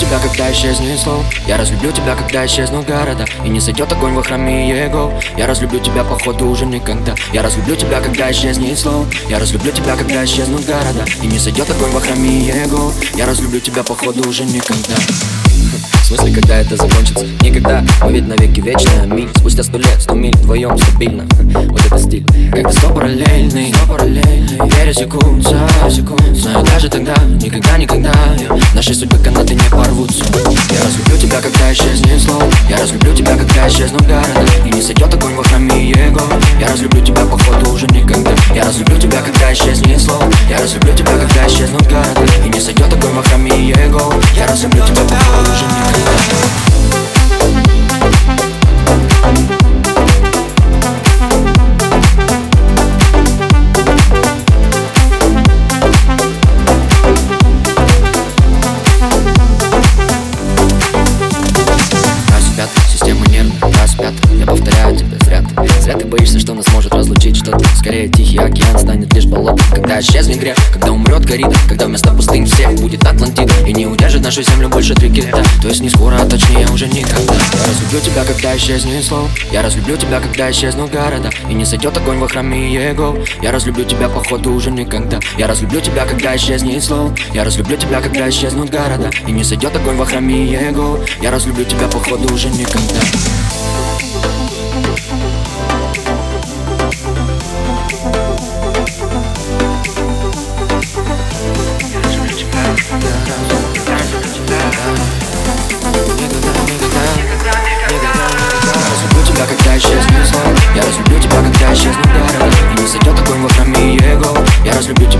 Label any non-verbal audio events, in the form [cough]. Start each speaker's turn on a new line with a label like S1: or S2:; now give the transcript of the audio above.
S1: тебя, когда исчезнет слов. Я разлюблю тебя, когда исчезнут города И не сойдет огонь во храме его. Я разлюблю тебя, походу, уже никогда. Я разлюблю тебя, когда исчезнет слов. Я разлюблю тебя, когда исчезнут города И не сойдет огонь во храме его. Я разлюблю тебя, походу, уже никогда. В смысле, когда это закончится? Никогда, мы ведь навеки вечная миль. Спустя сто лет, сто миль вдвоем стабильно. [laughs] Вот это стиль. Как сто параллельный, сто параллельный. Пересекут за секунд Знаю даже тогда, никогда, никогда Наши судьбы канаты не порвутся. Я разлюблю тебя, когда исчезнет слово Я разлюблю тебя, когда исчезнут города. И не сойдет огонь во храме его. Я разлюблю тебя, походу, уже никогда. Я разлюблю тебя, когда исчезнет слово Я разлюблю тебя, когда исчезнут города боишься, что нас может разлучить Что-то. Скорее тихий океан станет лишь болотом. Когда исчезнет грех, когда умрет корида Когда вместо пустынь всех будет Атлантида. И не удержит нашу землю больше три кита. То есть не скоро, а точнее уже никогда. Я разлюблю тебя, когда исчезнет слово. Я разлюблю тебя, когда исчезнут города. И не сойдет огонь во храме его. Я разлюблю тебя, походу, уже никогда. Я разлюблю тебя, когда исчезнет слово. Я разлюблю тебя, когда исчезнут города. И не сойдет огонь во храме его. Я разлюблю тебя, походу, уже никогда разлюбить